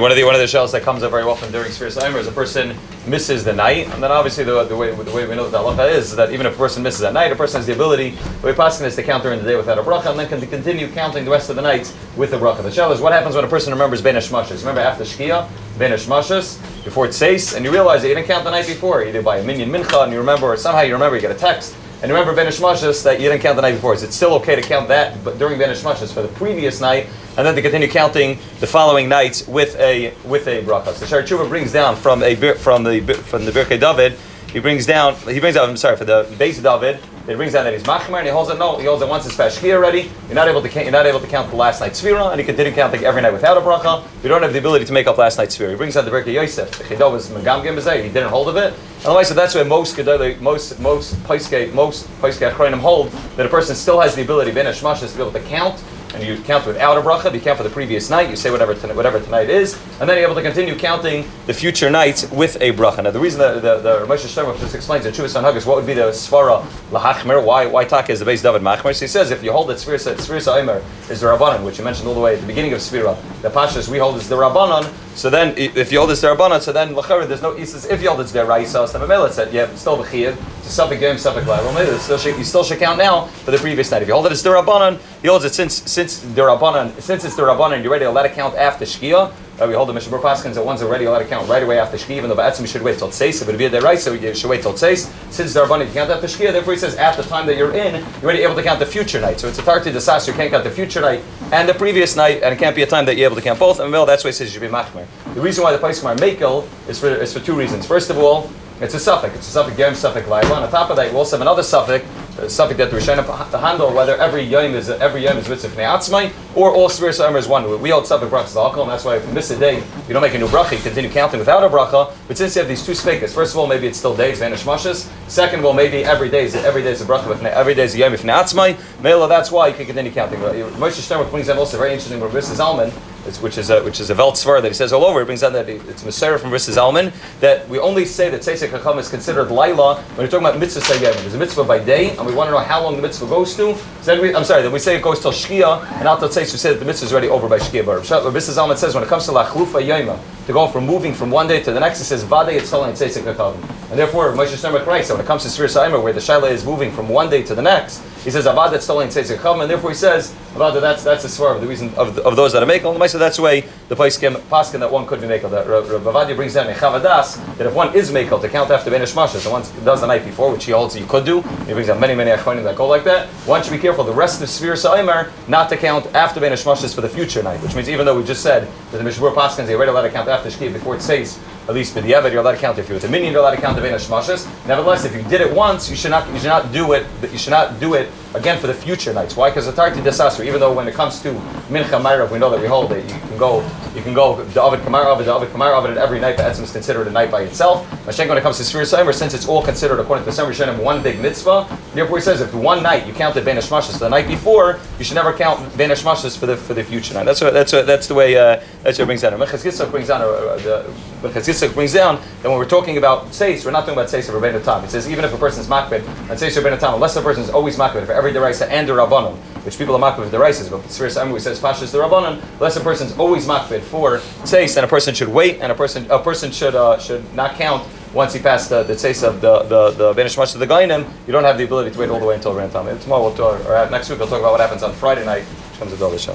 One of the one of the shells that comes up very often during Sphere Saimer is a person misses the night, and then obviously the, the way the way we know that halacha is, is that even if a person misses that night, a person has the ability, the way passing is to count during the day without a bracha, and then can continue counting the rest of the nights with a bracha. The shell is what happens when a person remembers Bein HaShamashos. Remember after Shkia, Bein HaShamashos, before it says, and you realize that you didn't count the night before, either by a minion mincha, and you remember, or somehow you remember, you get a text, and remember Bein HaShamashos that you didn't count the night before. Is it still okay to count that, but during Bein HaShamashos for the previous night, and then to continue counting the following nights with a with a bracha. So Sha'arei Teshuvah brings down from a from the from the Birkei David. He brings down. He brings down. I'm sorry for the base of David. He brings down that he's machmer and he holds it. No, he holds it once it's pashki already. You're not able to count, you're not able to count the last night's svira, and he continue counting every night without a bracha. You don't have the ability to make up last night's svira. He brings out the Birkei Yosef. The chidah was megamgim. He didn't hold of it. Otherwise, so that's where most most most paiske most paiske achronim hold that a person still has the ability ben hashmashas to be able to count and you count without a bracha, you count for the previous night, you say whatever tonight, whatever tonight is, and then you're able to continue counting the future nights with a bracha. Now, the reason that the, the Moshe Shlomo just explains in Chuvas Haggis what would be the svara lahachmer, why why taka is the base David machmer. So he says if you hold that svira svira Omer is the rabbanon, which you mentioned all the way at the beginning of svira, the pashas we hold is the rabbanon. So then, if you hold this rabbanon, so then lachar there's no. Says if you hold it's so the it said yeah, still the chiyuv. It's a suffix game, suffix well, maybe still you still should count now for the previous night. If you hold it as the rabbanon, he holds it since since the rabbanon since it's the rabbanon, you're ready to let it count after shkia. Uh, we hold the Mishnah Berurah Paskins that one's already allowed to count right away after Shkia, even though Ba'atzim should wait till Tseis. If it be there right, so you should wait till Tseis. Since the Rabbanim you count after Shkia, therefore he says at the time that you're in, you're already able to count the future night. So it's a Tarti Desas, you can't count the future night and the previous night, and it can't be a time that you're able to count both. And well, that's why he says you should be Machmer. The reason why the Paiskim are Makel is for, is for two reasons. First of all, it's a suffix. It's a suffix Gem, suffix Laila. On top of that, you also have another suffix, Uh, suffix that the Rishonim to handle whether every yom is every yom is mitzvah atzmai or all Spirit Omer is one. We hold suffix brachas alcohol, and that's why if you miss a day, you don't make a new bracha. You continue counting without a bracha. But since you have these two speakers, first of all, maybe it's still days vanish mashas. Second of all, maybe every day is every day is a bracha. Every day is a yom if atzmai. Mela, that's why you can continue counting. Moshe Sternbuch brings out also very interesting. Rabbi Zalman which is a which is a Veltzvar that he says all over. It brings out that it's Masera from Rissa Zalman that we only say that Tzeisek Chacham is considered Laila when we're talking about mitzvah Sayyim. There's a mitzvah by day, and we want to know how long the mitzvah goes to. Then we, I'm sorry, then we say it goes till Shkia, and after Tzeis we say that the mitzvah is already over by Shkia. But Rissa Zalman says when it comes to Lachlufa Yoma, to go from moving from one day to the next, it says Vade Yitzhal and Tzeisek And therefore, Moshe Shnemer writes that when it comes to Sfir Saimer, where the Shaila is moving from one day to the next, he says Avad that's stolen Tzeitzik and therefore he says Avad that's that's the swerve, the reason of, of those that are makel. So that's the way the Paiskim paskin that one could be makel. That Ravadi brings down in Chavadas that if one is makel to count after Benish Mashas, and one does the night before, which he holds you could do, he brings down many many achronim that go like that. One should be careful the rest of Sfir Saimer not to count after Benish Mashas for the future night, which means even though we just said that the Mishnah Berurah paskins they already allowed to count after Shkia before it says at least for the you're allowed to count if you're with a minion, you're allowed to count the Vena Nevertheless, if you did it once, you should not you should not do it you should not do it again for the future nights. Why? Because the Tarti Desasra, even though when it comes to Mincha Mayrav, we know that we hold it, you can go you can go the Ovid Kamar Ovid, the Ovid Kamar Ovid, every night the Etzim is considered a night by itself. Mashenk, when it comes to Sfir Saimer, since it's all considered according to the Summer Shem one big mitzvah, therefore he says if one night you counted Bein HaShamashos the night before, you should never count Bein HaShamashos for the for the future night. That's what that's what, that's the way uh, that's what brings down. Mechaz brings down uh, uh, the brings down that when we're talking about Seis, we're not talking about Seis of Rabbeinu Tam. It says even if a person is makbid and Seis Rabbeinu Tam, unless the person is always makbid for every deraisa and a rabbanon, which people are makbid for deraisas, but Sfir Samu says Pashas the rabbanon, unless a person is always makbid for Seis, then a person should wait and a person a person should uh, should not count once he passed the the tzeis of the the the banish of the Geonim, you don't have the ability to wait all the way until Ran Tomorrow we'll talk, or next week we'll talk about what happens on Friday night, which comes Dolish